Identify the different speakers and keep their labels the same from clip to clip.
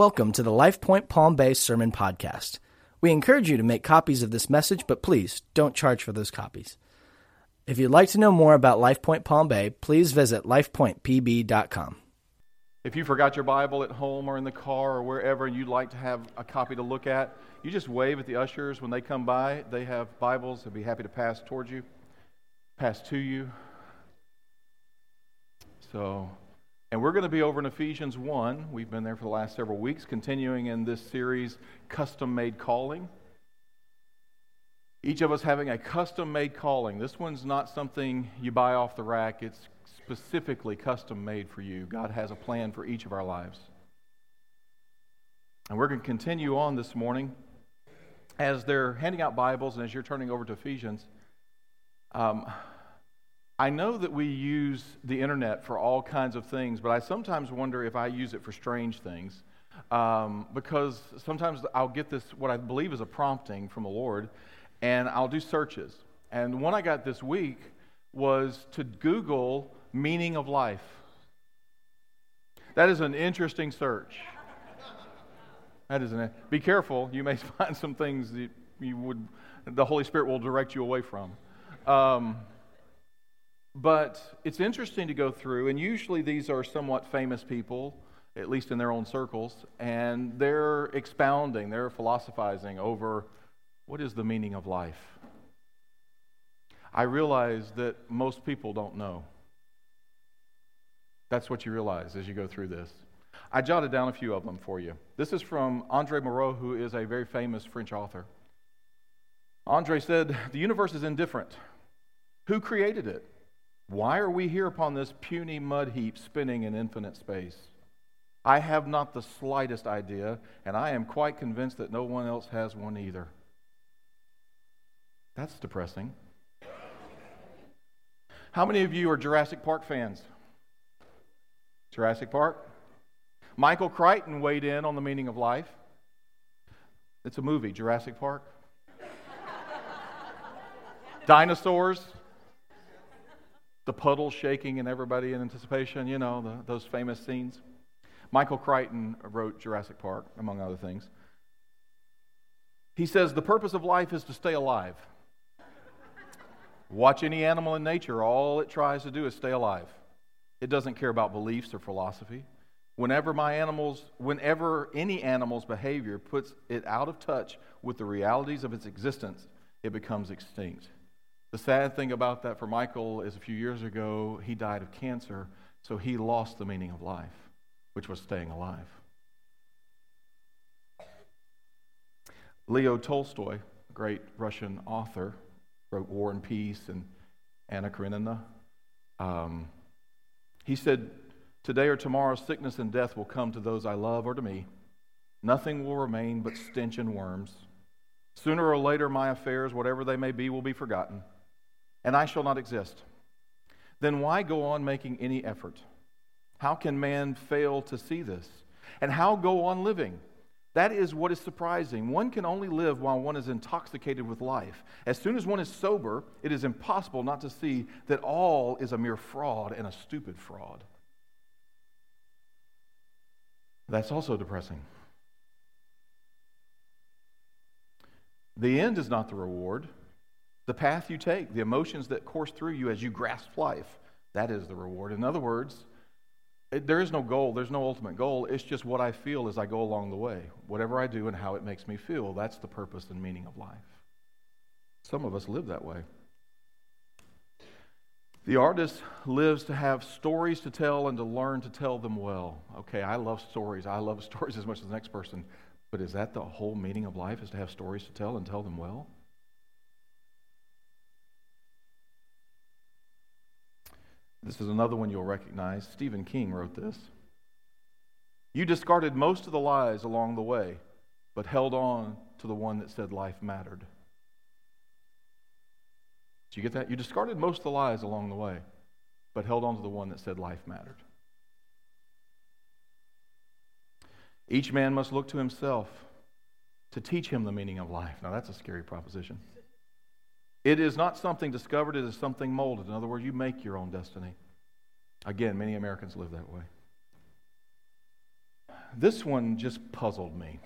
Speaker 1: Welcome to the LifePoint Palm Bay Sermon Podcast. We encourage you to make copies of this message, but please don't charge for those copies. If you'd like to know more about LifePoint Palm Bay, please visit lifepointpb.com.
Speaker 2: If you forgot your Bible at home or in the car or wherever and you'd like to have a copy to look at, you just wave at the ushers when they come by. They have Bibles. They'll be happy to pass towards you, pass to you. So, and we're going to be over in Ephesians 1. We've been there for the last several weeks, continuing in this series, Custom Made Calling. Each of us having a custom made calling. This one's not something you buy off the rack, it's specifically custom made for you. God has a plan for each of our lives. And we're going to continue on this morning as they're handing out Bibles and as you're turning over to Ephesians. Um, I know that we use the internet for all kinds of things, but I sometimes wonder if I use it for strange things. Um, because sometimes I'll get this, what I believe is a prompting from the Lord, and I'll do searches. And one I got this week was to Google meaning of life. That is an interesting search. That is an, be careful. You may find some things that you would, the Holy Spirit will direct you away from. Um, but it's interesting to go through, and usually these are somewhat famous people, at least in their own circles, and they're expounding, they're philosophizing over what is the meaning of life. I realize that most people don't know. That's what you realize as you go through this. I jotted down a few of them for you. This is from Andre Malraux, who is a very famous French author. Andre said, The universe is indifferent. Who created it? Why are we here upon this puny mud heap spinning in infinite space? I have not the slightest idea, and I am quite convinced that no one else has one either. That's depressing. How many of you are Jurassic Park fans? Jurassic Park? Michael Crichton weighed in on the meaning of life. It's a movie, Jurassic Park. Dinosaurs, the puddle shaking and everybody in anticipation, you know, the, those famous scenes. Michael Crichton wrote Jurassic Park, among other things. He says the purpose of life is to stay alive. Watch any animal in nature, all it tries to do is stay alive. It doesn't care about beliefs or philosophy. Whenever my animals, whenever any animal's behavior puts it out of touch with the realities of its existence, it becomes extinct. The sad thing about that for Michael is a few years ago, he died of cancer, so he lost the meaning of life, which was staying alive. Leo Tolstoy, a great Russian author, wrote War and Peace and Anna Karenina. Um, he said, Today or tomorrow, sickness and death will come to those I love or to me. Nothing will remain but stench and worms. Sooner or later, my affairs, whatever they may be, will be forgotten and I shall not exist. Then why go on making any effort? How can man fail to see this? And how go on living? That is what is surprising. One can only live while one is intoxicated with life. As soon as one is sober, it is impossible not to see that all is a mere fraud and a stupid fraud. That's also depressing. The end is not the reward. The path you take, the emotions that course through you as you grasp life, that is the reward. In other words, it, there is no goal, there's no ultimate goal. It's just what I feel as I go along the way. Whatever I do and how it makes me feel, that's the purpose and meaning of life. Some of us live that way. The artist lives to have stories to tell and to learn to tell them well. Okay, I love stories. I love stories as much as the next person. But is that the whole meaning of life, is to have stories to tell and tell them well? This is another one you'll recognize. Stephen King wrote this. You discarded most of the lies along the way, but held on to the one that said life mattered. Did you get that? You discarded most of the lies along the way, but held on to the one that said life mattered. Each man must look to himself to teach him the meaning of life. Now, that's a scary proposition. It is not something discovered, it is something molded. In other words, you make your own destiny. Again, many Americans live that way. This one just puzzled me.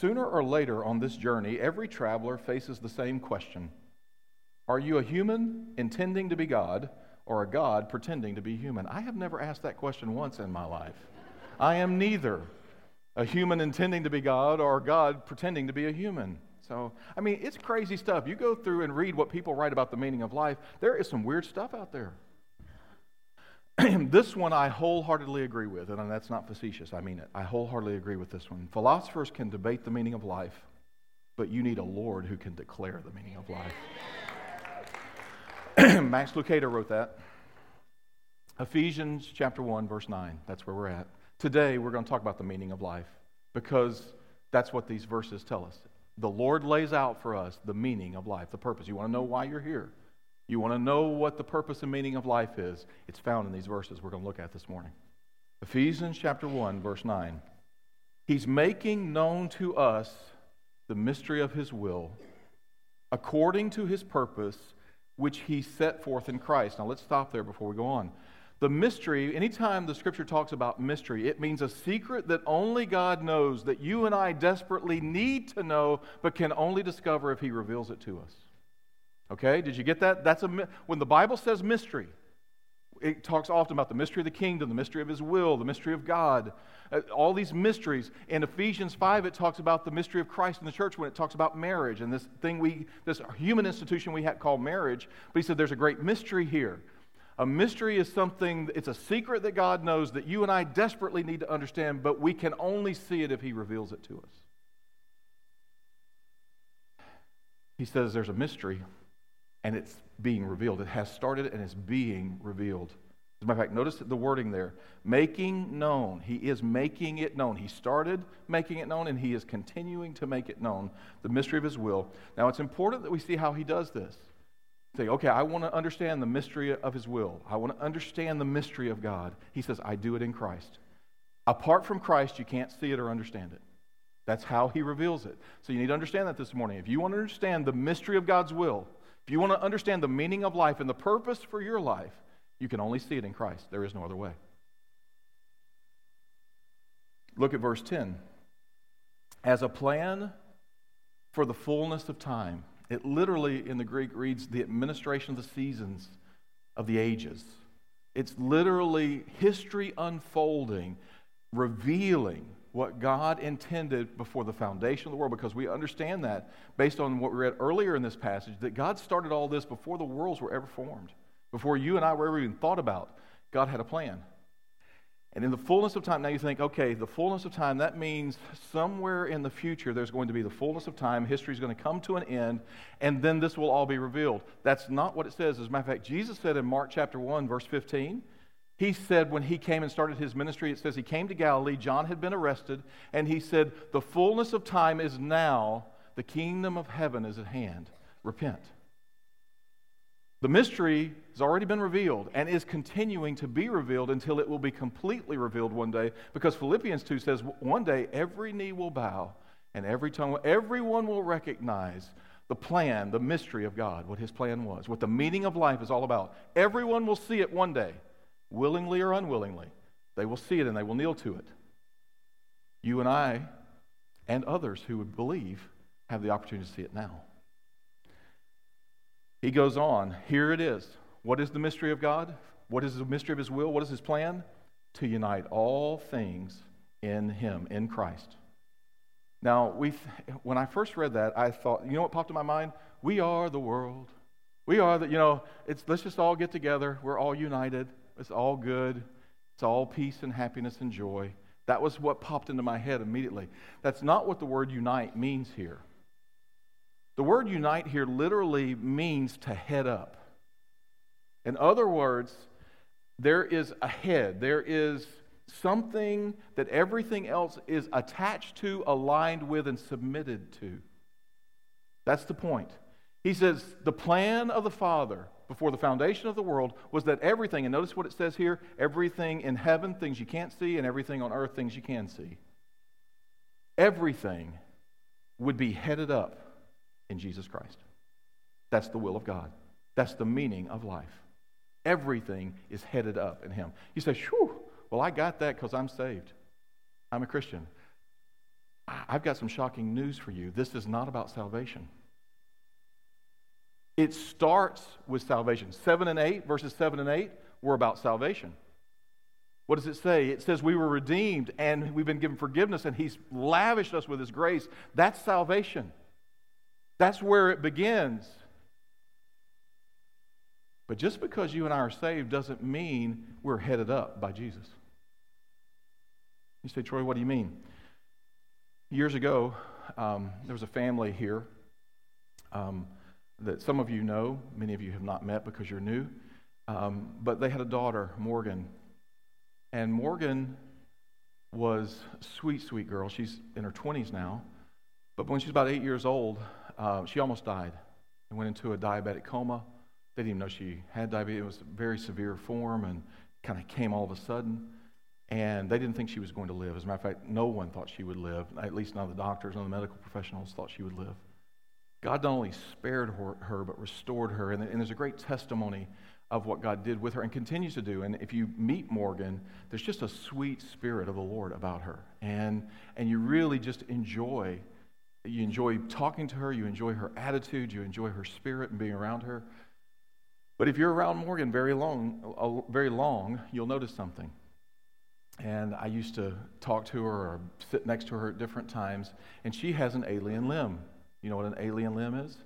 Speaker 2: Sooner or later on this journey, every traveler faces the same question Are you a human intending to be God, or a God pretending to be human? I have never asked that question once in my life. I am neither a human intending to be God or God pretending to be a human. So, I mean, it's crazy stuff. You go through and read what people write about the meaning of life, there is some weird stuff out there. this one I wholeheartedly agree with, and that's not facetious, I mean it. I wholeheartedly agree with this one. Philosophers can debate the meaning of life, but you need a Lord who can declare the meaning of life. Max Lucado wrote that. Ephesians chapter 1, verse 9. That's where we're at. Today, we're going to talk about the meaning of life because that's what these verses tell us. The Lord lays out for us the meaning of life, the purpose. You want to know why you're here? You want to know what the purpose and meaning of life is? It's found in these verses we're going to look at this morning. Ephesians chapter 1, verse 9. He's making known to us the mystery of his will according to his purpose, which he set forth in Christ. Now let's stop there before we go on. The mystery, anytime the scripture talks about mystery, it means a secret that only God knows, that you and I desperately need to know, but can only discover if He reveals it to us. Okay, did you get that? That's a when the Bible says mystery, it talks often about the mystery of the kingdom, the mystery of His will, the mystery of God, uh, all these mysteries. In Ephesians 5, it talks about the mystery of Christ in the church when it talks about marriage and this thing we, this human institution we have called marriage. But he said there's a great mystery here. A mystery is something, it's a secret that God knows that you and I desperately need to understand, but we can only see it if He reveals it to us. He says there's a mystery and it's being revealed. It has started and it's being revealed. As a matter of fact, notice the wording there making known. He is making it known. He started making it known and he is continuing to make it known, the mystery of his will. Now, it's important that we see how he does this. Say, okay, I want to understand the mystery of his will. I want to understand the mystery of God. He says, I do it in Christ. Apart from Christ, you can't see it or understand it. That's how he reveals it. So you need to understand that this morning. If you want to understand the mystery of God's will, if you want to understand the meaning of life and the purpose for your life, you can only see it in Christ. There is no other way. Look at verse 10. As a plan for the fullness of time, it literally, in the Greek, reads the administration of the seasons of the ages. It's literally history unfolding, revealing what God intended before the foundation of the world, because we understand that based on what we read earlier in this passage, that God started all this before the worlds were ever formed, before you and I were ever even thought about. God had a plan. And in the fullness of time, now you think, okay, the fullness of time, that means somewhere in the future there's going to be the fullness of time. History is going to come to an end, and then this will all be revealed. That's not what it says. As a matter of fact, Jesus said in Mark chapter 1, verse 15, he said when he came and started his ministry, it says he came to Galilee, John had been arrested, and he said, The fullness of time is now, the kingdom of heaven is at hand. Repent. The mystery has already been revealed and is continuing to be revealed until it will be completely revealed one day because Philippians 2 says one day every knee will bow and every tongue, everyone will recognize the plan, the mystery of God, what his plan was, what the meaning of life is all about. Everyone will see it one day, willingly or unwillingly. They will see it and they will kneel to it. You and I and others who would believe have the opportunity to see it now. He goes on, here it is. What is the mystery of God? What is the mystery of His will? What is His plan? To unite all things in Him, in Christ. Now, we, when I first read that, I thought, you know what popped in my mind? We are the world. We are the, you know, it's, let's just all get together. We're all united. It's all good. It's all peace and happiness and joy. That was what popped into my head immediately. That's not what the word unite means here. The word unite here literally means to head up. In other words, there is a head, there is something that everything else is attached to, aligned with, and submitted to. That's the point. He says the plan of the Father before the foundation of the world was that everything, and notice what it says here everything in heaven, things you can't see, and everything on earth, things you can see. Everything would be headed up in Jesus Christ. That's the will of God. That's the meaning of life. Everything is headed up in Him. You say, "Shoo, well, I got that because I'm saved. I'm a Christian. I've got some shocking news for you. This is not about salvation. It starts with salvation. 7 and 8, verses 7 and 8, were about salvation. What does it say? It says we were redeemed and we've been given forgiveness and He's lavished us with His grace. That's salvation. That's where it begins. But just because you and I are saved doesn't mean we're headed up by Jesus. You say, Troy, what do you mean? Years ago, um, there was a family here um, that some of you know, many of you have not met because you're new, um, but they had a daughter, Morgan. And Morgan was a sweet, sweet girl. She's in her 20s now. But when she was about eight years old, uh, she almost died and went into a diabetic coma. They didn't even know she had diabetes. It was a very severe form and kind of came all of a sudden. And they didn't think she was going to live. As a matter of fact, no one thought she would live. At least none of the doctors, none of the medical professionals thought she would live. God not only spared her, but restored her. And, and there's a great testimony of what God did with her and continues to do. And if you meet Morgan, there's just a sweet spirit of the Lord about her. And, and you really just enjoy. You enjoy talking to her, you enjoy her attitude, you enjoy her spirit and being around her. But if you're around Morgan very long, very long, you'll notice something. And I used to talk to her or sit next to her at different times, and she has an alien limb. You know what an alien limb is?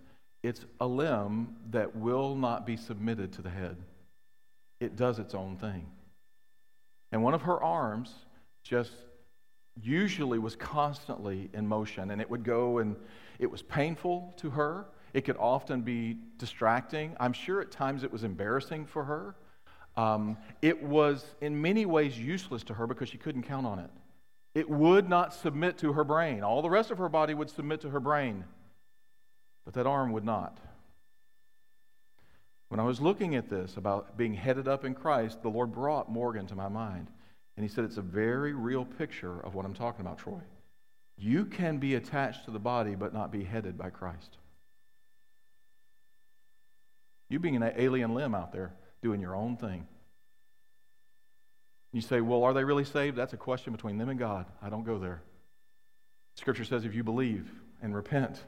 Speaker 2: It's a limb that will not be submitted to the head. It does its own thing. And one of her arms just usually was constantly in motion, and it would go and it was painful to her. It could often be distracting. I'm sure at times it was embarrassing for her. Um, it was in many ways useless to her because she couldn't count on it. It would not submit to her brain. All the rest of her body would submit to her brain, but that arm would not. When I was looking at this about being headed up in Christ, the Lord brought Morgan to my mind. And he said, It's a very real picture of what I'm talking about, Troy. You can be attached to the body, but not be headed by Christ. You being an alien limb out there doing your own thing. You say, well, are they really saved? That's a question between them and God. I don't go there. Scripture says if you believe and repent,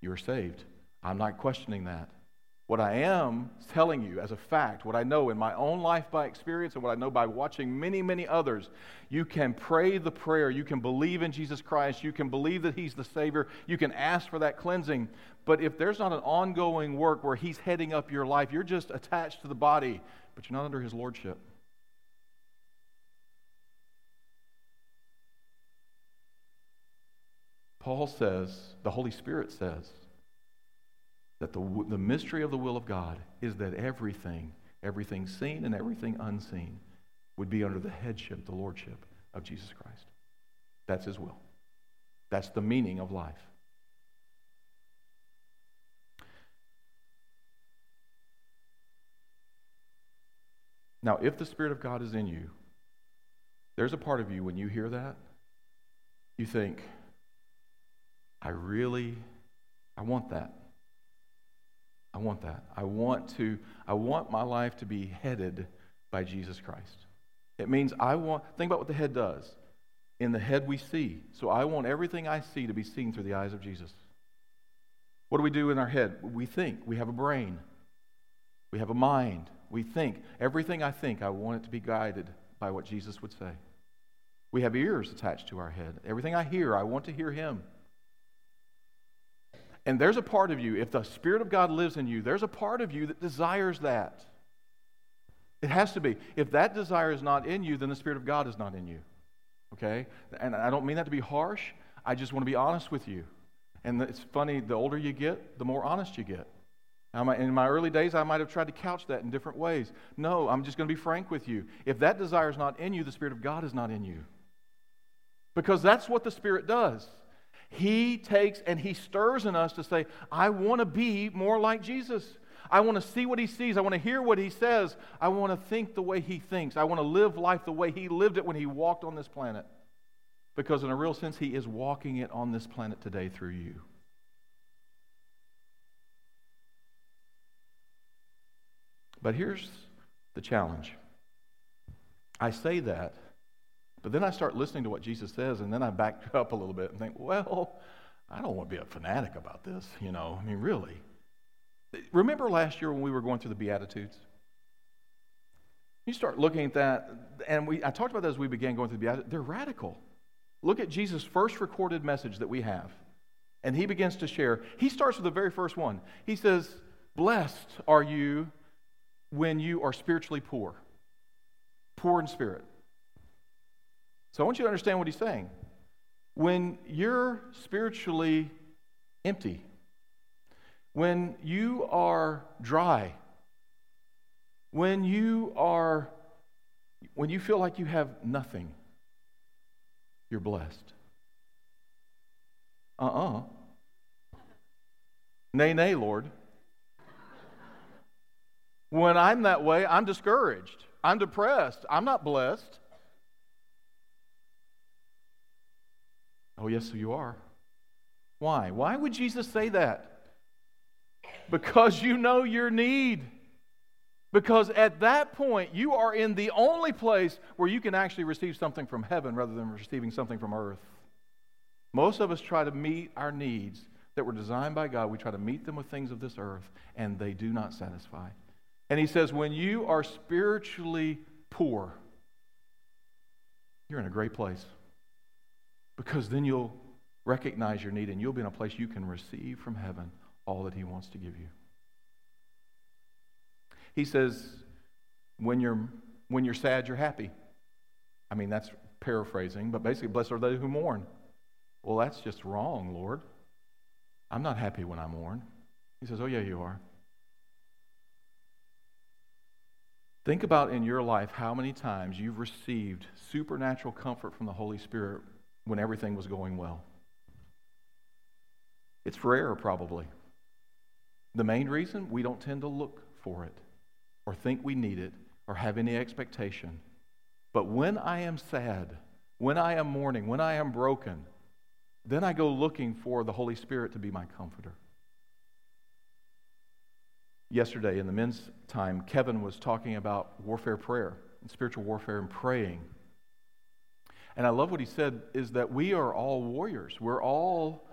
Speaker 2: you are saved. I'm not questioning that. What I am telling you as a fact, what I know in my own life by experience and what I know by watching many, many others, you can pray the prayer. You can believe in Jesus Christ. You can believe that He's the Savior. You can ask for that cleansing. But if there's not an ongoing work where He's heading up your life, you're just attached to the body, but you're not under His Lordship. Paul says, the Holy Spirit says, that the, the mystery of the will of God is that everything, everything seen and everything unseen, would be under the headship, the lordship of Jesus Christ. That's his will. That's the meaning of life. Now, if the Spirit of God is in you, there's a part of you when you hear that, you think, I really, I want that. I want that. I want to I want my life to be headed by Jesus Christ. It means I want think about what the head does. In the head we see. So I want everything I see to be seen through the eyes of Jesus. What do we do in our head? We think. We have a brain. We have a mind. We think. Everything I think, I want it to be guided by what Jesus would say. We have ears attached to our head. Everything I hear, I want to hear him. And there's a part of you, if the Spirit of God lives in you, there's a part of you that desires that. It has to be. If that desire is not in you, then the Spirit of God is not in you. Okay? And I don't mean that to be harsh. I just want to be honest with you. And it's funny, the older you get, the more honest you get. In my early days, I might have tried to couch that in different ways. No, I'm just going to be frank with you. If that desire is not in you, the Spirit of God is not in you. Because that's what the Spirit does. He takes and he stirs in us to say, I want to be more like Jesus. I want to see what he sees. I want to hear what he says. I want to think the way he thinks. I want to live life the way he lived it when he walked on this planet. Because, in a real sense, he is walking it on this planet today through you. But here's the challenge I say that But then I start listening to what Jesus says, and then I back up a little bit and think, well, I don't want to be a fanatic about this, you know. I mean, really. Remember last year when we were going through the Beatitudes? You start looking at that, and we, I talked about that as we began going through the Beatitudes. They're radical. Look at Jesus' first recorded message that we have. And he begins to share. He starts with the very first one. He says, Blessed are you when you are spiritually poor, poor in spirit. So I want you to understand what he's saying. When you're spiritually empty, when you are dry, when you are when you feel like you have nothing, you're blessed. Uh-uh. Nay, nay, Lord. When I'm that way, I'm discouraged. I'm depressed. I'm not blessed. Oh, yes, you are. Why? Why would Jesus say that? Because you know your need. Because at that point, you are in the only place where you can actually receive something from heaven rather than receiving something from earth. Most of us try to meet our needs that were designed by God. We try to meet them with things of this earth, and they do not satisfy. And he says, when you are spiritually poor, you're in a great place. Because then you'll recognize your need and you'll be in a place you can receive from heaven all that he wants to give you. He says, when you're, when you're sad, you're happy. I mean, that's paraphrasing, but basically, blessed are they who mourn. Well, that's just wrong, Lord. I'm not happy when I mourn. He says, Oh, yeah, you are. Think about in your life how many times you've received supernatural comfort from the Holy Spirit when everything was going well. It's rare, probably. The main reason we don't tend to look for it or think we need it or have any expectation. But when I am sad, when I am mourning, when I am broken, then I go looking for the Holy Spirit to be my comforter. Yesterday in the men's time, Kevin was talking about warfare prayer and spiritual warfare and praying. And I love what he said is that we are all warriors. We're all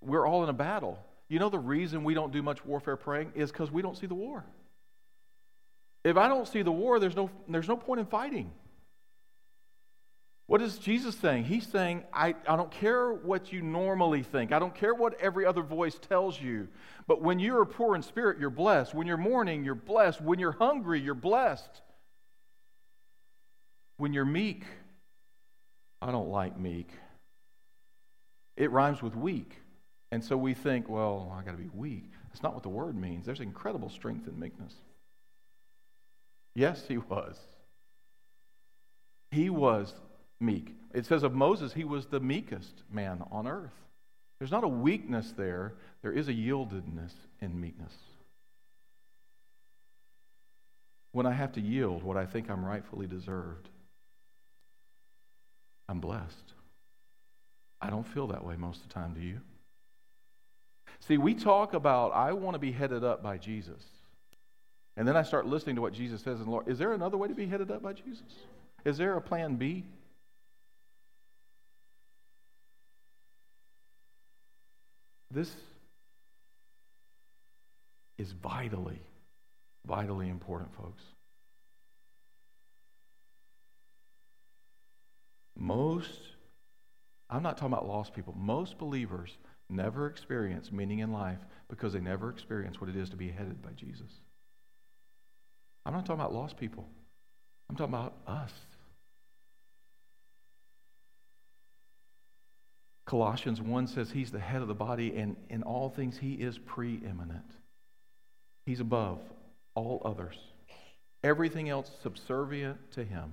Speaker 2: we're all in a battle. You know the reason we don't do much warfare praying is because we don't see the war. If I don't see the war, there's no, there's no point in fighting. What is Jesus saying? He's saying, I, I don't care what you normally think. I don't care what every other voice tells you. But when you're poor in spirit, you're blessed. When you're mourning, you're blessed. When you're hungry, you're blessed. When you're meek, I don't like meek. It rhymes with weak. And so we think, well, I got to be weak. That's not what the word means. There's incredible strength in meekness. Yes, he was. He was meek. It says of Moses, he was the meekest man on earth. There's not a weakness there, there is a yieldedness in meekness. When I have to yield what I think I'm rightfully deserved, I'm blessed. I don't feel that way most of the time, do you? See, we talk about, I want to be headed up by Jesus. And then I start listening to what Jesus says, and Lord, is there another way to be headed up by Jesus? Is there a plan B? This is vitally, vitally important, folks. Most, I'm not talking about lost people, most believers never experience meaning in life because they never experience what it is to be headed by Jesus. I'm not talking about lost people. I'm talking about us. Colossians 1 says he's the head of the body, and in all things he is preeminent. He's above all others. Everything else subservient to him,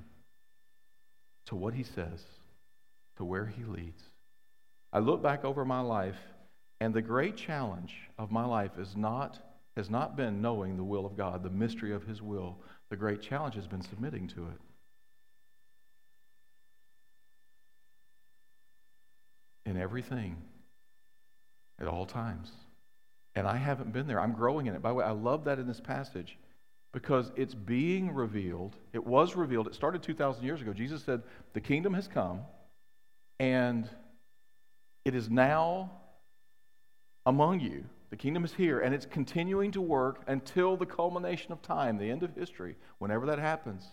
Speaker 2: to what he says, to where he leads. I look back over my life, and the great challenge of my life is not has not been knowing the will of God, the mystery of His will. The great challenge has been submitting to it. In everything, at all times. And I haven't been there. I'm growing in it. By the way, I love that in this passage because it's being revealed. It was revealed. It started 2,000 years ago. Jesus said, The kingdom has come, and it is now among you. The kingdom is here, and it's continuing to work until the culmination of time, the end of history, whenever that happens.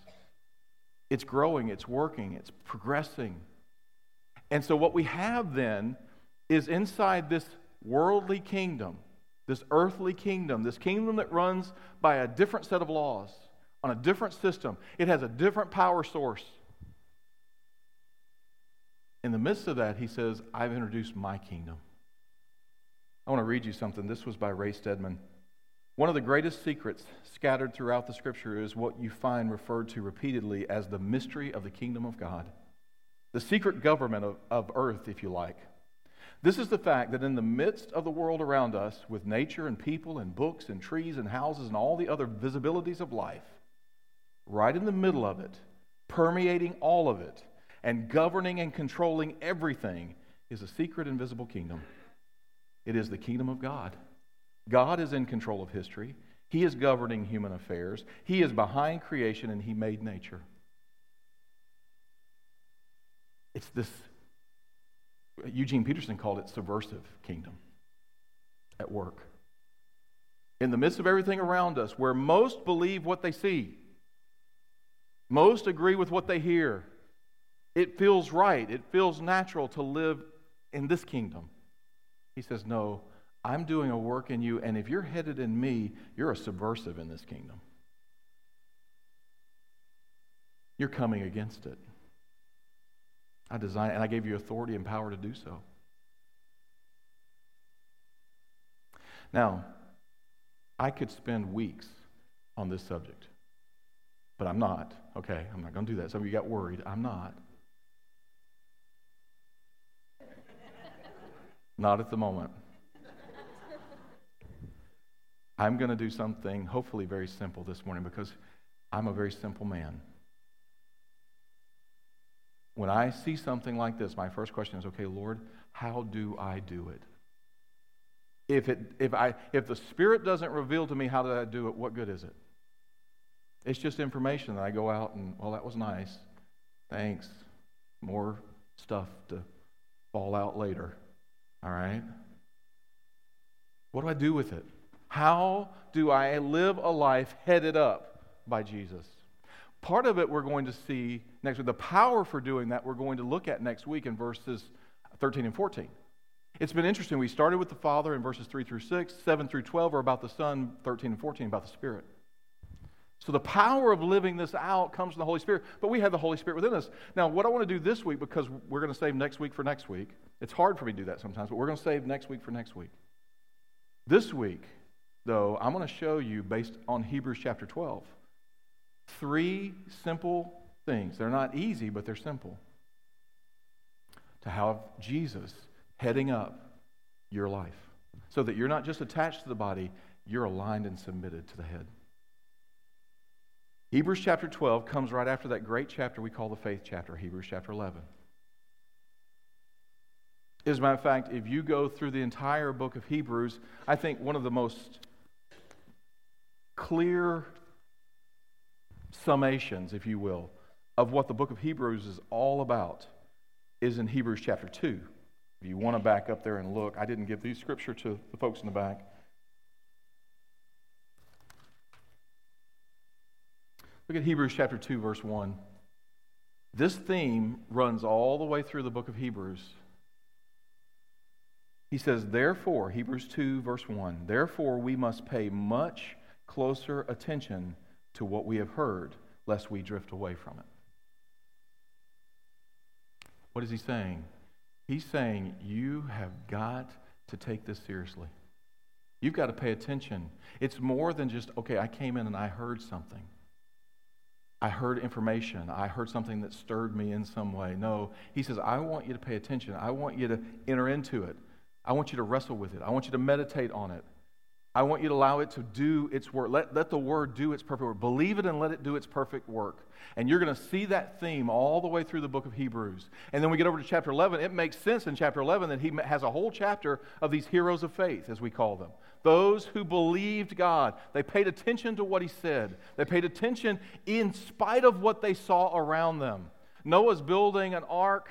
Speaker 2: It's growing, it's working, it's progressing. And so, what we have then is inside this worldly kingdom, this earthly kingdom, this kingdom that runs by a different set of laws, on a different system, it has a different power source. In the midst of that, he says, I've introduced my kingdom. I want to read you something. This was by Ray Stedman. One of the greatest secrets scattered throughout the scripture is what you find referred to repeatedly as the mystery of the kingdom of God, the secret government of, of earth, if you like. This is the fact that in the midst of the world around us, with nature and people and books and trees and houses and all the other visibilities of life, right in the middle of it, permeating all of it, and governing and controlling everything, is a secret invisible kingdom. It is the kingdom of God. God is in control of history. He is governing human affairs. He is behind creation and He made nature. It's this, Eugene Peterson called it subversive kingdom at work. In the midst of everything around us, where most believe what they see, most agree with what they hear, it feels right, it feels natural to live in this kingdom. He says, No, I'm doing a work in you, and if you're headed in me, you're a subversive in this kingdom. You're coming against it. I designed and I gave you authority and power to do so. Now, I could spend weeks on this subject, but I'm not. Okay, I'm not going to do that. Some of you got worried. I'm not. Not at the moment. I'm going to do something hopefully very simple this morning because I'm a very simple man. When I see something like this, my first question is okay, Lord, how do I do it? If, it, if, I, if the Spirit doesn't reveal to me how do I do it, what good is it? It's just information that I go out and, well, that was nice. Thanks. More stuff to fall out later. All right? What do I do with it? How do I live a life headed up by Jesus? Part of it we're going to see next week. The power for doing that we're going to look at next week in verses 13 and 14. It's been interesting. We started with the Father in verses 3 through 6, 7 through 12 are about the Son, 13 and 14 about the Spirit. So the power of living this out comes from the Holy Spirit, but we have the Holy Spirit within us. Now, what I want to do this week, because we're going to save next week for next week, it's hard for me to do that sometimes, but we're going to save next week for next week. This week, though, I'm going to show you, based on Hebrews chapter 12, three simple things. They're not easy, but they're simple. To have Jesus heading up your life so that you're not just attached to the body, you're aligned and submitted to the head. Hebrews chapter 12 comes right after that great chapter we call the faith chapter, Hebrews chapter 11. As a matter of fact, if you go through the entire book of Hebrews, I think one of the most clear summations, if you will, of what the book of Hebrews is all about is in Hebrews chapter 2. If you want to back up there and look, I didn't give these scripture to the folks in the back. Look at Hebrews chapter 2, verse 1. This theme runs all the way through the book of Hebrews. He says, Therefore, Hebrews 2, verse 1, therefore we must pay much closer attention to what we have heard, lest we drift away from it. What is he saying? He's saying, You have got to take this seriously. You've got to pay attention. It's more than just, okay, I came in and I heard something. I heard information. I heard something that stirred me in some way. No, he says, I want you to pay attention. I want you to enter into it. I want you to wrestle with it. I want you to meditate on it. I want you to allow it to do its work. Let, let the word do its perfect work. Believe it and let it do its perfect work. And you're going to see that theme all the way through the book of Hebrews. And then we get over to chapter 11. It makes sense in chapter 11 that he has a whole chapter of these heroes of faith, as we call them. Those who believed God. They paid attention to what he said, they paid attention in spite of what they saw around them. Noah's building an ark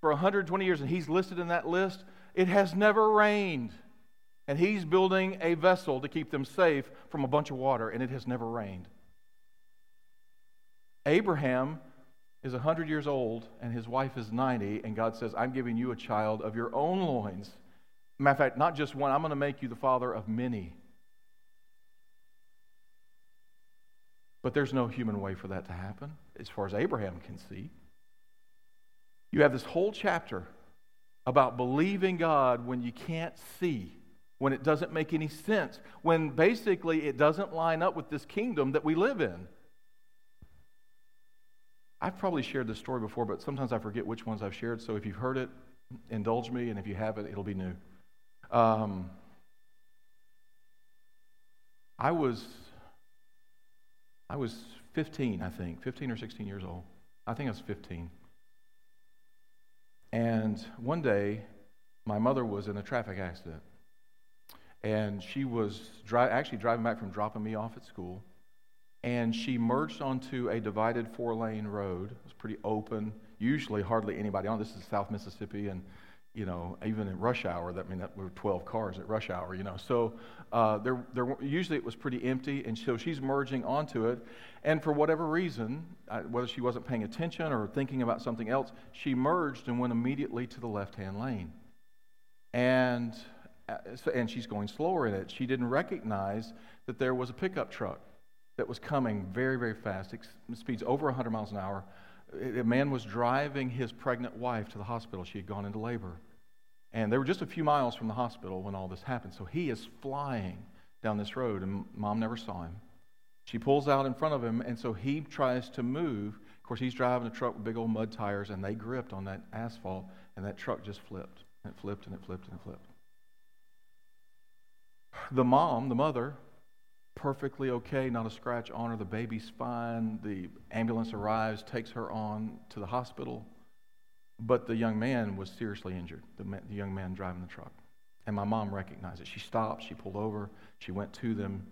Speaker 2: for 120 years, and he's listed in that list. It has never rained and he's building a vessel to keep them safe from a bunch of water, and it has never rained. Abraham is 100 years old, and his wife is 90, and God says, I'm giving you a child of your own loins. Matter of fact, not just one, I'm going to make you the father of many. But there's no human way for that to happen, as far as Abraham can see. You have this whole chapter about believing God when you can't see when it doesn't make any sense, when basically it doesn't line up with this kingdom that we live in. I've probably shared this story before, but sometimes I forget which ones I've shared. So if you've heard it, indulge me, and if you haven't, it'll be new. Um, I was, I was 15, I think, 15 or 16 years old. I think I was 15. And one day, my mother was in a traffic accident and she was dri- actually driving back from dropping me off at school. And she merged onto a divided four lane road. It was pretty open, usually hardly anybody on. This is South Mississippi, and you know, even in rush hour, that I mean that were 12 cars at rush hour, you know. So uh, there, there usually it was pretty empty, and so she's merging onto it, and for whatever reason, whether she wasn't paying attention or thinking about something else, she merged and went immediately to the left-hand lane, and Uh, and she's going slower in it. She didn't recognize that there was a pickup truck that was coming very, very fast. It speeds over 100 miles an hour. A man was driving his pregnant wife to the hospital. She had gone into labor. And they were just a few miles from the hospital when all this happened. So he is flying down this road, and mom never saw him. She pulls out in front of him, and so he tries to move. Of course, he's driving a truck with big old mud tires, and they gripped on that asphalt, and that truck just flipped. And it flipped, and it flipped, and it flipped. The mom, the mother, perfectly okay, not a scratch on her. The baby's fine. The ambulance arrives, takes her on to the hospital. But the young man was seriously injured, the, the young man driving the truck. And my mom recognized it. She stopped, she pulled over, she went to them,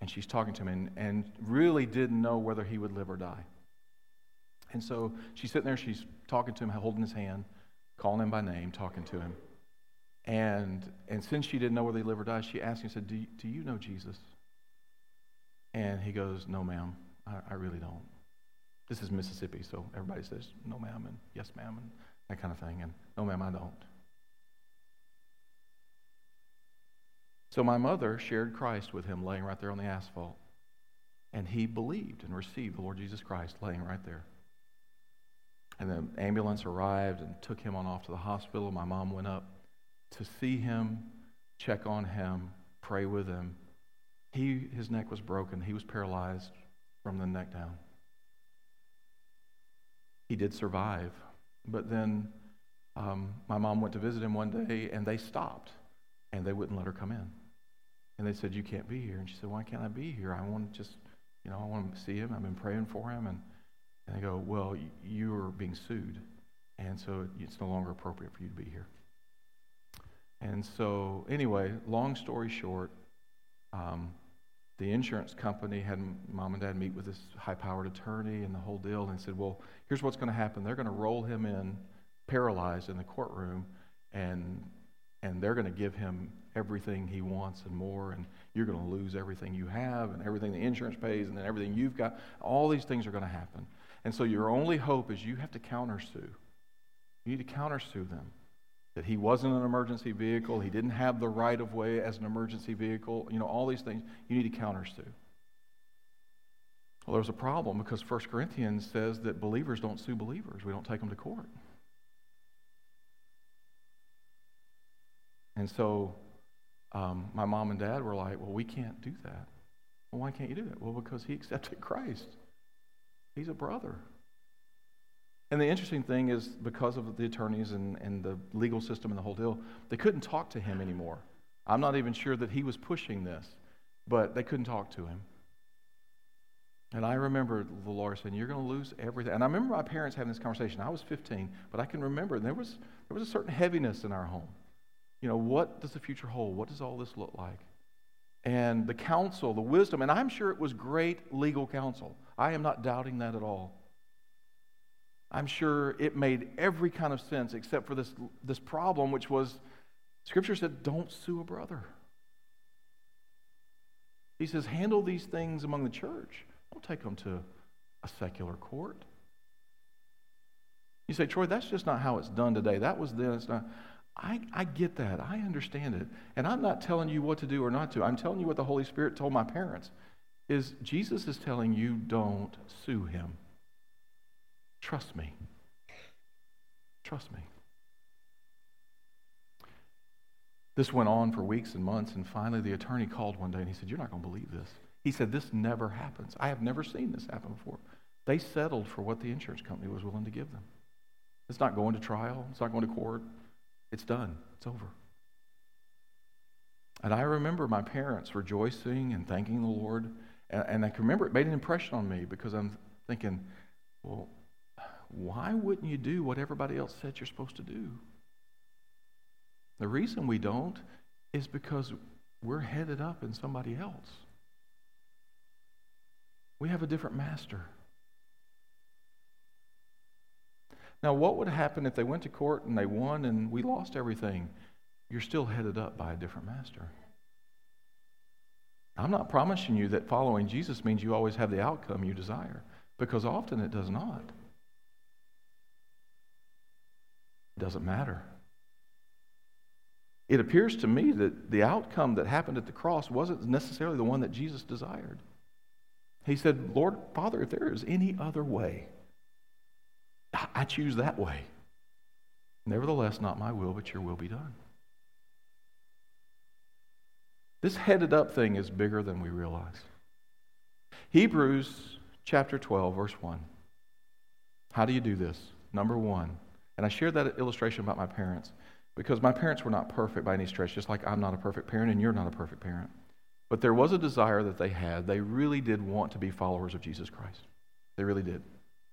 Speaker 2: and she's talking to him and, and really didn't know whether he would live or die. And so she's sitting there, she's talking to him, holding his hand, calling him by name, talking to him. And, and since she didn't know whether he lived or died, she asked him, said, do, do you know Jesus? And he goes, No, ma'am, I, I really don't. This is Mississippi, so everybody says, No, ma'am, and yes, ma'am, and that kind of thing. And no, ma'am, I don't. So my mother shared Christ with him laying right there on the asphalt. And he believed and received the Lord Jesus Christ laying right there. And the ambulance arrived and took him on off to the hospital. My mom went up to see him, check on him, pray with him. He, his neck was broken. He was paralyzed from the neck down. He did survive. But then um, my mom went to visit him one day and they stopped and they wouldn't let her come in. And they said, You can't be here. And she said, Why can't I be here? I want to just, you know, I want to see him. I've been praying for him. And, and they go, Well, you are being sued. And so it's no longer appropriate for you to be here. And so, anyway, long story short, um, the insurance company had mom and dad meet with this high powered attorney and the whole deal and said, Well, here's what's going to happen. They're going to roll him in paralyzed in the courtroom, and, and they're going to give him everything he wants and more, and you're going to lose everything you have and everything the insurance pays and then everything you've got. All these things are going to happen. And so, your only hope is you have to countersue. You need to countersue them that he wasn't an emergency vehicle, he didn't have the right of way as an emergency vehicle, you know, all these things you need to countersue. Well, there's a problem because 1 Corinthians says that believers don't sue believers, we don't take them to court. And so um, my mom and dad were like, well, we can't do that. Well, why can't you do that? Well, because he accepted Christ. He's a brother. And the interesting thing is, because of the attorneys and, and the legal system and the whole deal, they couldn't talk to him anymore. I'm not even sure that he was pushing this, but they couldn't talk to him. And I remember the lawyer saying, You're going to lose everything. And I remember my parents having this conversation. I was 15, but I can remember there was, there was a certain heaviness in our home. You know, what does the future hold? What does all this look like? And the counsel, the wisdom, and I'm sure it was great legal counsel. I am not doubting that at all. I'm sure it made every kind of sense except for this, this problem, which was Scripture said, don't sue a brother. He says, handle these things among the church. Don't take them to a secular court. You say, Troy, that's just not how it's done today. That was then. It's not. I, I get that. I understand it. And I'm not telling you what to do or not to. I'm telling you what the Holy Spirit told my parents is Jesus is telling you don't sue him. Trust me. Trust me. This went on for weeks and months, and finally the attorney called one day and he said, You're not going to believe this. He said, This never happens. I have never seen this happen before. They settled for what the insurance company was willing to give them. It's not going to trial, it's not going to court. It's done, it's over. And I remember my parents rejoicing and thanking the Lord. And, I can remember it made an impression on me because I'm thinking, well, why wouldn't you do what everybody else said you're supposed to do? The reason we don't is because we're headed up in somebody else. We have a different master. Now, what would happen if they went to court and they won and we lost everything? You're still headed up by a different master. I'm not promising you that following Jesus means you always have the outcome you desire, because often it does not. It doesn't matter. It appears to me that the outcome that happened at the cross wasn't necessarily the one that Jesus desired. He said, Lord, Father, if there is any other way, I choose that way. Nevertheless, not my will, but your will be done. This headed up thing is bigger than we realize. Hebrews chapter 12, verse 1. How do you do this? Number one, and I shared that illustration about my parents because my parents were not perfect by any stretch, just like I'm not a perfect parent and you're not a perfect parent. But there was a desire that they had. They really did want to be followers of Jesus Christ. They really did.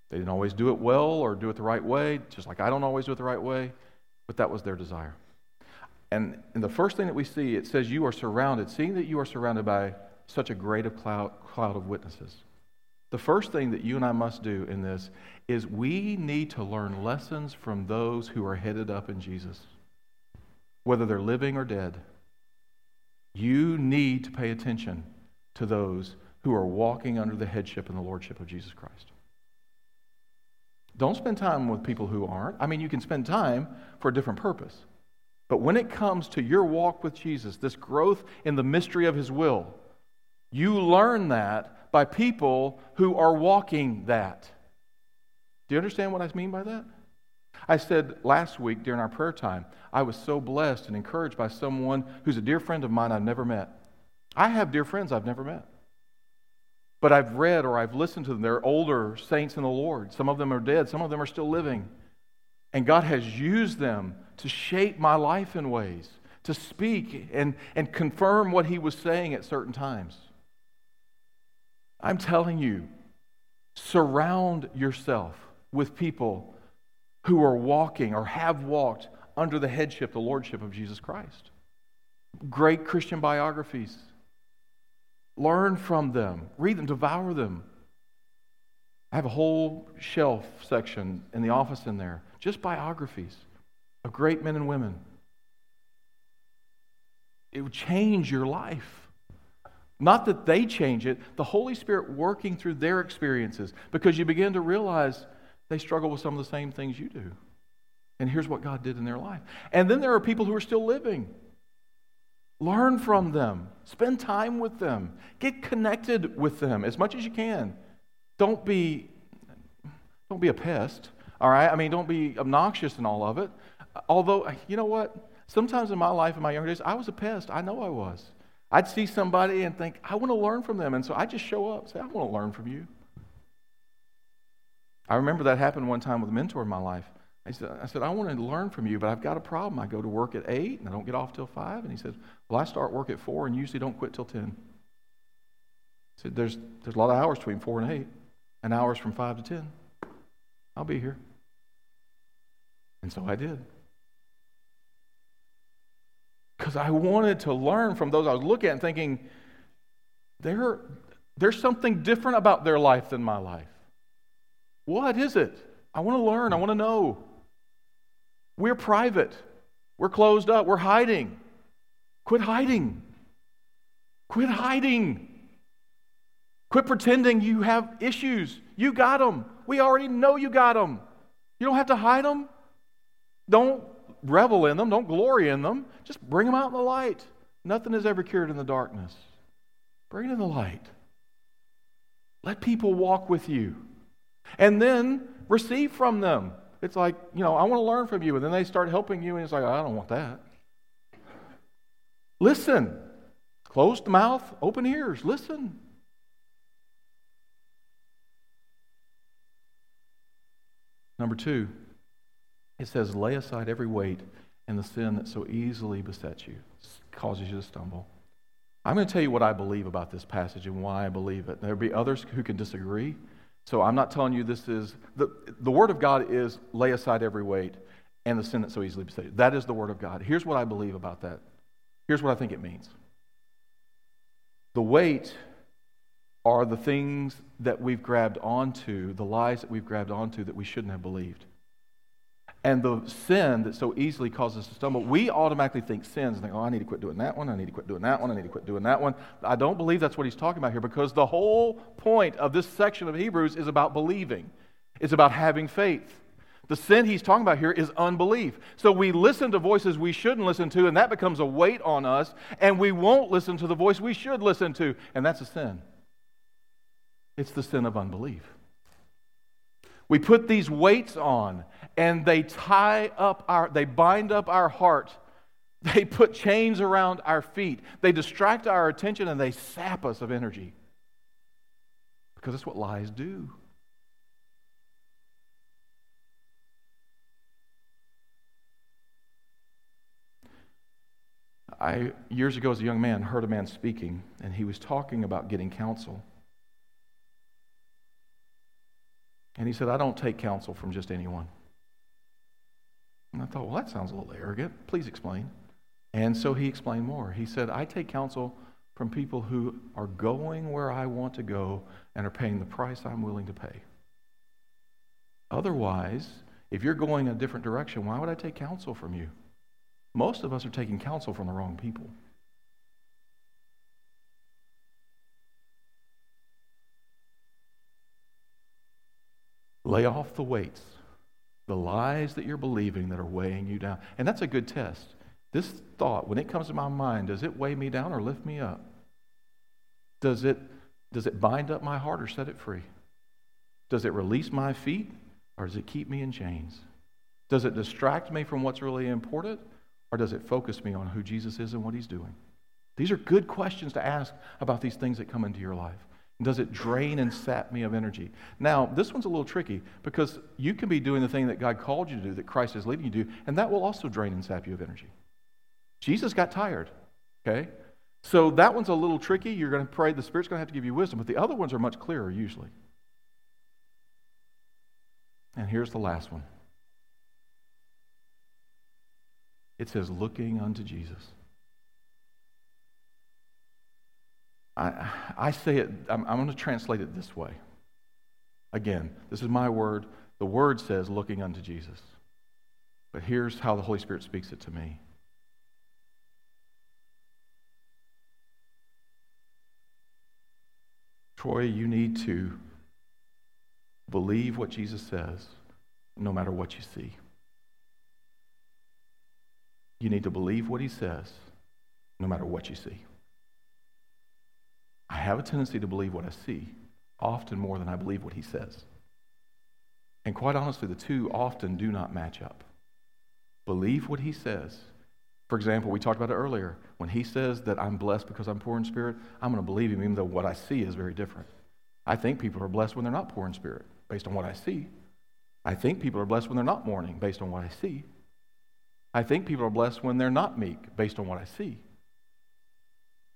Speaker 2: They didn't always do it well or do it the right way, just like I don't always do it the right way, but that was their desire. And, and the first thing that we see, it says, You are surrounded, seeing that you are surrounded by such a great cloud, cloud of witnesses. The first thing that you and I must do in this is we need to learn lessons from those who are headed up in Jesus, whether they're living or dead. You need to pay attention to those who are walking under the headship and the lordship of Jesus Christ. Don't spend time with people who aren't. I mean, you can spend time for a different purpose. But when it comes to your walk with Jesus, this growth in the mystery of his will, you learn that by people who are walking that. Do you understand what I mean by that? I said last week during our prayer time, I was so blessed and encouraged by someone who's a dear friend of mine I've never met. I have dear friends I've never met. But I've read or I've listened to them. They're older saints in the Lord. Some of them are dead, some of them are still living. And God has used them to shape my life in ways, to speak and, and confirm what He was saying at certain times. I'm telling you, surround yourself with people who are walking or have walked under the headship, the lordship of Jesus Christ. Great Christian biographies Learn from them, read them, devour them. I have a whole shelf section in the office in there, just biographies of great men and women. It would change your life. Not that they change it, the Holy Spirit working through their experiences because you begin to realize they struggle with some of the same things you do. And here's what God did in their life. And then there are people who are still living. Learn from them. Spend time with them. Get connected with them as much as you can. Don't be, don't be a pest, all right? I mean, don't be obnoxious in all of it. Although, you know what? Sometimes in my life, in my younger days, I was a pest. I know I was. I'd see somebody and think, I want to learn from them. And so I just show up say, I want to learn from you. I remember that happened one time with a mentor in my life. I said, I said, I want to learn from you, but I've got a problem. I go to work at 8 and I don't get off till 5. And he said, Well, I start work at 4 and usually don't quit till 10. I said, There's, there's a lot of hours between 4 and 8, and hours from 5 to 10. I'll be here. And so I did. Because I wanted to learn from those I was looking at and thinking, there, there's something different about their life than my life. What is it? I want to learn. I want to know. We're private. We're closed up. We're hiding. Quit hiding. Quit hiding. Quit pretending you have issues. You got them. We already know you got them. You don't have to hide them. Don't revel in them. Don't glory in them. Just bring them out in the light. Nothing is ever cured in the darkness. Bring it in the light. Let people walk with you. And then receive from them. It's like, you know, I want to learn from you. And then they start helping you, and it's like, I don't want that. Listen. Closed mouth, open ears. Listen. Number two, it says, lay aside every weight and the sin that so easily besets you, causes you to stumble. I'm going to tell you what I believe about this passage and why I believe it. There'll be others who can disagree. So I'm not telling you this is the, the Word of God is lay aside every weight and the sin that so easily besets you. That is the Word of God. Here's what I believe about that. Here's what I think it means. The weight are the things that we've grabbed onto, the lies that we've grabbed onto that we shouldn't have believed. And the sin that so easily causes us to stumble, we automatically think sins and think, oh, I need to quit doing that one, I need to quit doing that one, I need to quit doing that one. I don't believe that's what he's talking about here because the whole point of this section of Hebrews is about believing, it's about having faith. The sin he's talking about here is unbelief. So we listen to voices we shouldn't listen to, and that becomes a weight on us, and we won't listen to the voice we should listen to, and that's a sin. It's the sin of unbelief. We put these weights on and they tie up our, they bind up our heart. They put chains around our feet. They distract our attention and they sap us of energy. Because that's what lies do. I, years ago, as a young man, heard a man speaking, and he was talking about getting counsel. And he said, I don't take counsel from just anyone. And I thought, well, that sounds a little arrogant. Please explain. And so he explained more. He said, I take counsel from people who are going where I want to go and are paying the price I'm willing to pay. Otherwise, if you're going a different direction, why would I take counsel from you? Most of us are taking counsel from the wrong people. Lay off the weights, the lies that you're believing that are weighing you down. And that's a good test. This thought, when it comes to my mind, does it weigh me down or lift me up? Does it, does it bind up my heart or set it free? Does it release my feet or does it keep me in chains? Does it distract me from what's really important or does it focus me on who Jesus is and what he's doing? These are good questions to ask about these things that come into your life. Does it drain and sap me of energy? Now, this one's a little tricky because you can be doing the thing that God called you to do, that Christ is leading you to do, and that will also drain and sap you of energy. Jesus got tired, okay? So that one's a little tricky. You're going to pray, the Spirit's going to have to give you wisdom, but the other ones are much clearer usually. And here's the last one it says, looking unto Jesus. I, I say it, I'm, I'm going to translate it this way. Again, this is my word. The word says, looking unto Jesus. But here's how the Holy Spirit speaks it to me. Troy, you need to believe what Jesus says no matter what you see. You need to believe what he says no matter what you see. I have a tendency to believe what I see, often more than I believe what he says. And quite honestly, the two often do not match up. Believe what he says. For example, we talked about it earlier. When he says that I'm blessed because I'm poor in spirit, I'm going to believe him even though what I see is very different. I think people are blessed when they're not poor in spirit, based on what I see. I think people are blessed when they're not mourning based on what I see. I think people are blessed when they're not meek based on what I see.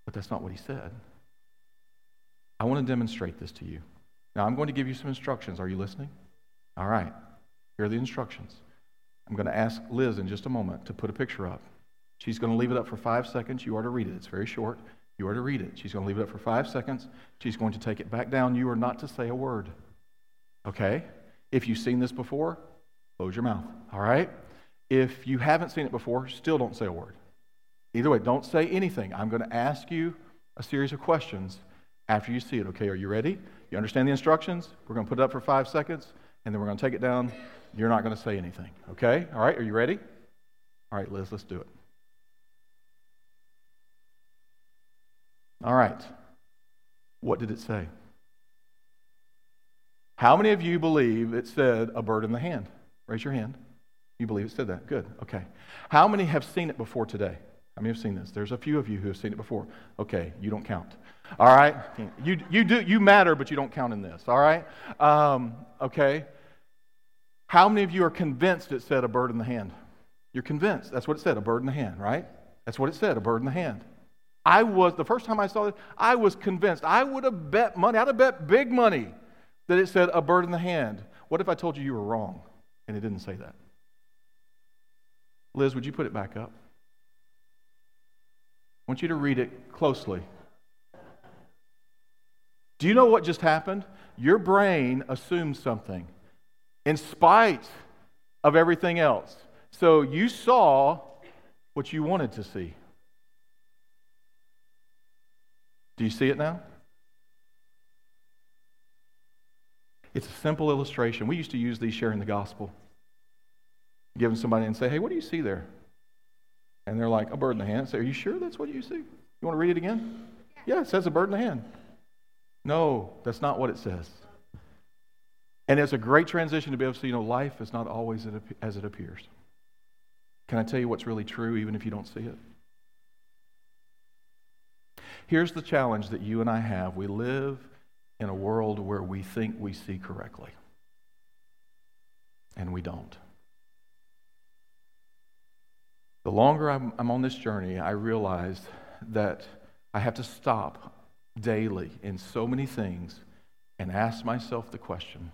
Speaker 2: But that's not what he said. I want to demonstrate this to you. Now, I'm going to give you some instructions. Are you listening? All right. Here are the instructions. I'm going to ask Liz in just a moment to put a picture up. She's going to leave it up for five seconds. You are to read it. It's very short. You are to read it. She's going to leave it up for five seconds. She's going to take it back down. You are not to say a word. Okay? If you've seen this before, close your mouth. All right? If you haven't seen it before, still don't say a word. Either way, don't say anything. I'm going to ask you a series of questions after you see it. Okay, are you ready? You understand the instructions? We're going to put it up for five seconds, and then we're going to take it down. You're not going to say anything. Okay? All right, are you ready? All right, Liz, let's do it. All right. What did it say? How many of you believe it said a bird in the hand? Raise your hand. You believe it said that? Good. Okay. How many have seen it before today? How many have seen this? There's a few of you who have seen it before. Okay, you don't count. All right? You, you, do, you matter, but you don't count in this. All right? Um, okay. How many of you are convinced it said a bird in the hand? You're convinced. That's what it said, a bird in the hand, right? That's what it said, a bird in the hand. I was, the first time I saw it, I was convinced. I would have bet money, I'd have bet big money that it said a bird in the hand. What if I told you you were wrong and it didn't say that? Liz, would you put it back up? Want you to read it closely. Do you know what just happened? Your brain assumed something in spite of everything else. So you saw what you wanted to see. Do you see it now? It's a simple illustration. We used to use these sharing the gospel. Giving somebody and say, hey, what do you see there? And they're like, a bird in the hand. say, are you sure that's what you see? You want to read it again? Yeah, it says a bird in the hand. No, that's not what it says. And it's a great transition to be able to see, you know, life is not always as it appears. Can I tell you what's really true, even if you don't see it? Here's the challenge that you and I have we live in a world where we think we see correctly, and we don't. The longer I'm, I'm on this journey, I realize that I have to stop daily in so many things and ask myself the question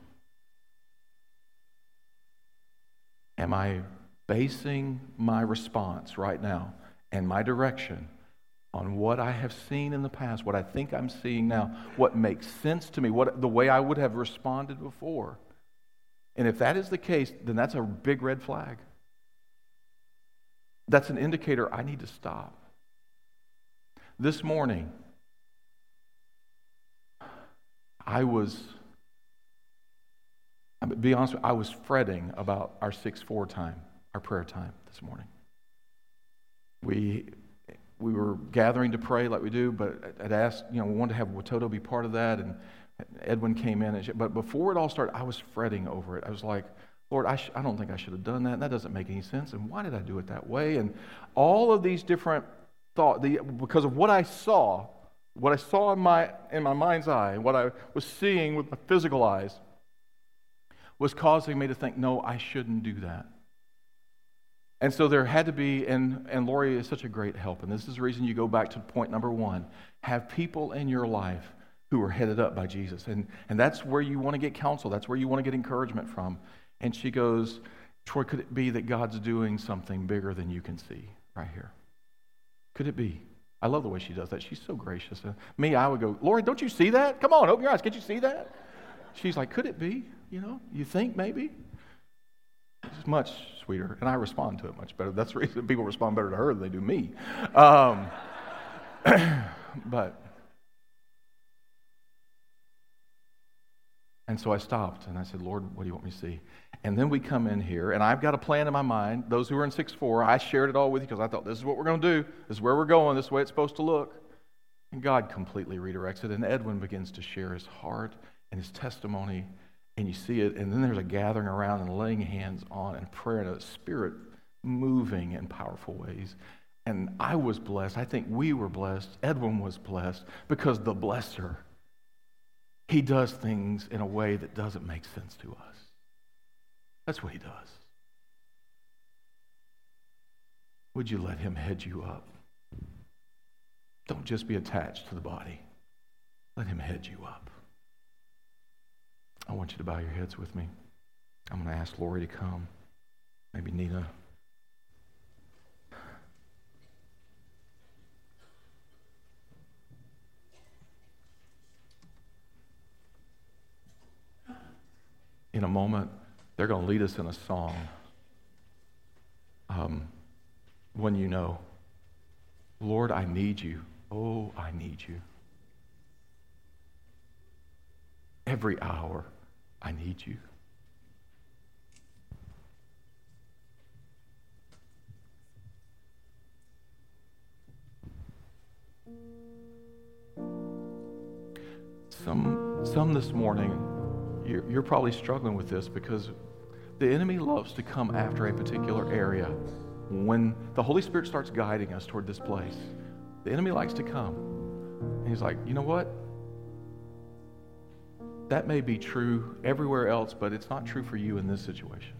Speaker 2: Am I basing my response right now and my direction on what I have seen in the past, what I think I'm seeing now, what makes sense to me, what the way I would have responded before? And if that is the case, then that's a big red flag. That's an indicator I need to stop. This morning, I was, I'll be honest, you, I was fretting about our 6 4 time, our prayer time this morning. We, we were gathering to pray like we do, but I'd asked, you know, we wanted to have Watoto be part of that, and Edwin came in. And she, but before it all started, I was fretting over it. I was like, Lord, I, sh- I don't think I should have done that. That doesn't make any sense. And why did I do it that way? And all of these different thoughts, the, because of what I saw, what I saw in my, in my mind's eye, what I was seeing with my physical eyes, was causing me to think, no, I shouldn't do that. And so there had to be, and, and Lori is such a great help. And this is the reason you go back to point number one have people in your life who are headed up by Jesus. And, and that's where you want to get counsel, that's where you want to get encouragement from. And she goes, Troy, could it be that God's doing something bigger than you can see right here? Could it be? I love the way she does that. She's so gracious. Uh, me, I would go, Lori, don't you see that? Come on, open your eyes. Can't you see that? She's like, could it be? You know, you think maybe? It's much sweeter. And I respond to it much better. That's the reason people respond better to her than they do me. Um, but And so I stopped and I said, Lord, what do you want me to see? And then we come in here, and I've got a plan in my mind. Those who are in 6 4, I shared it all with you because I thought this is what we're going to do. This is where we're going. This is the way it's supposed to look. And God completely redirects it. And Edwin begins to share his heart and his testimony. And you see it. And then there's a gathering around and laying hands on and prayer and a spirit moving in powerful ways. And I was blessed. I think we were blessed. Edwin was blessed because the blesser he does things in a way that doesn't make sense to us. That's what he does. Would you let him head you up? Don't just be attached to the body. Let him head you up. I want you to bow your heads with me. I'm going to ask Lori to come. Maybe Nina. In a moment, they're going to lead us in a song. Um, when you know, Lord, I need you. Oh, I need you. Every hour, I need you. Some, some this morning, you're, you're probably struggling with this because the enemy loves to come after a particular area. When the Holy Spirit starts guiding us toward this place, the enemy likes to come. And he's like, you know what? That may be true everywhere else, but it's not true for you in this situation.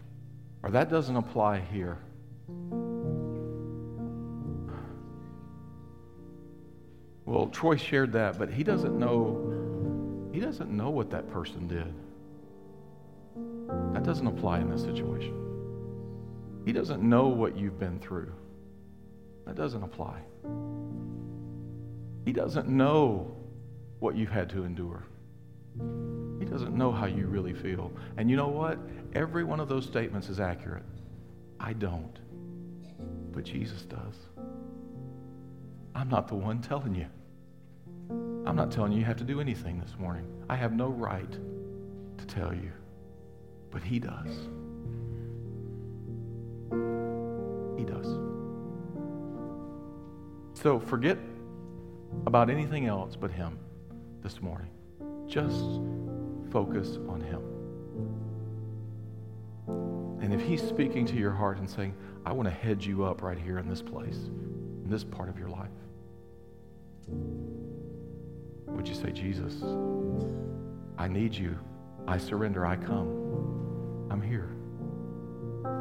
Speaker 2: Or that doesn't apply here. Well, Troy shared that, but he doesn't know he doesn't know what that person did. That doesn't apply in this situation. He doesn't know what you've been through. That doesn't apply. He doesn't know what you've had to endure. He doesn't know how you really feel. And you know what? Every one of those statements is accurate. I don't. But Jesus does. I'm not the one telling you. I'm not telling you you have to do anything this morning. I have no right to tell you. But He does. He does. So forget about anything else but Him this morning. Just focus on Him. And if He's speaking to your heart and saying, I want to head you up right here in this place, in this part of your life, would you say, Jesus, I need you. I surrender. I come. I'm here.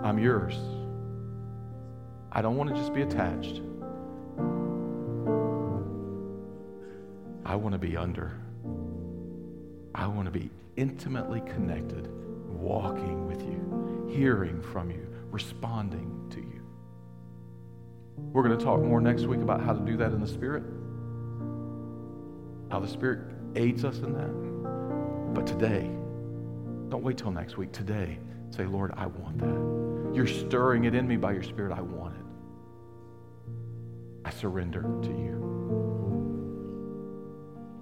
Speaker 2: I'm yours. I don't want to just be attached. I want to be under. I want to be intimately connected, walking with you, hearing from you, responding to you. We're going to talk more next week about how to do that in the Spirit, how the Spirit aids us in that. But today, don't wait till next week. Today, say, Lord, I want that. You're stirring it in me by your Spirit. I want it. I surrender to you.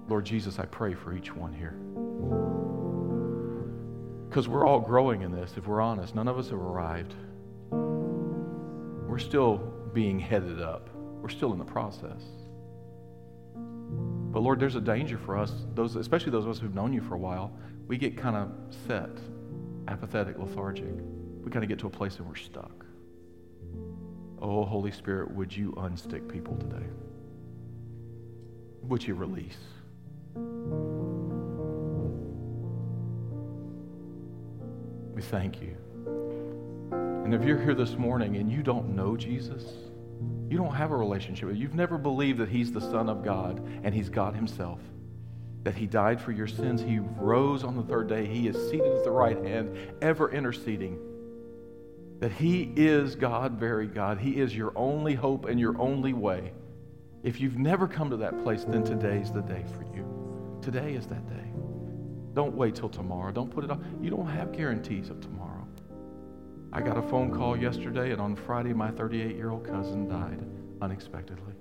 Speaker 2: Lord Jesus, I pray for each one here. Because we're all growing in this, if we're honest. None of us have arrived. We're still being headed up, we're still in the process. But Lord, there's a danger for us, those, especially those of us who've known you for a while. We get kind of set, apathetic, lethargic. We kind of get to a place and we're stuck. Oh, Holy Spirit, would you unstick people today? Would you release? We thank you. And if you're here this morning and you don't know Jesus, you don't have a relationship with You've never believed that He's the Son of God and He's God Himself, that He died for your sins, He rose on the third day, He is seated at the right hand, ever interceding. That He is God, very God. He is your only hope and your only way. If you've never come to that place, then today's the day for you. Today is that day. Don't wait till tomorrow. Don't put it off. You don't have guarantees of tomorrow. I got a phone call yesterday, and on Friday, my 38 year old cousin died unexpectedly.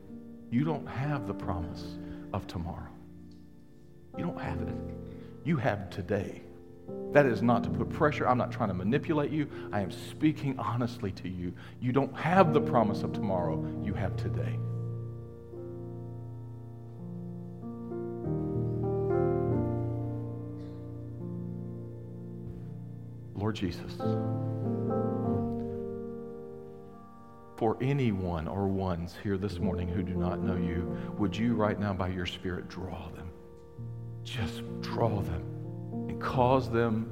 Speaker 2: You don't have the promise of tomorrow. You don't have it. You have today. That is not to put pressure. I'm not trying to manipulate you. I am speaking honestly to you. You don't have the promise of tomorrow. You have today. Lord Jesus, for anyone or ones here this morning who do not know you, would you right now by your Spirit draw them? Just draw them and cause them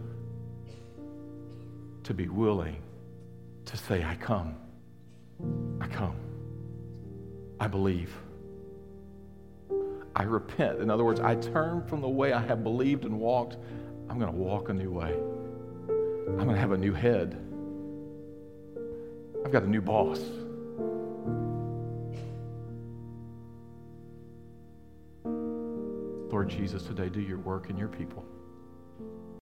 Speaker 2: to be willing to say, I come. I come. I believe. I repent. In other words, I turn from the way I have believed and walked. I'm going to walk a new way. I'm going to have a new head. I've got a new boss. Lord Jesus, today do your work in your people.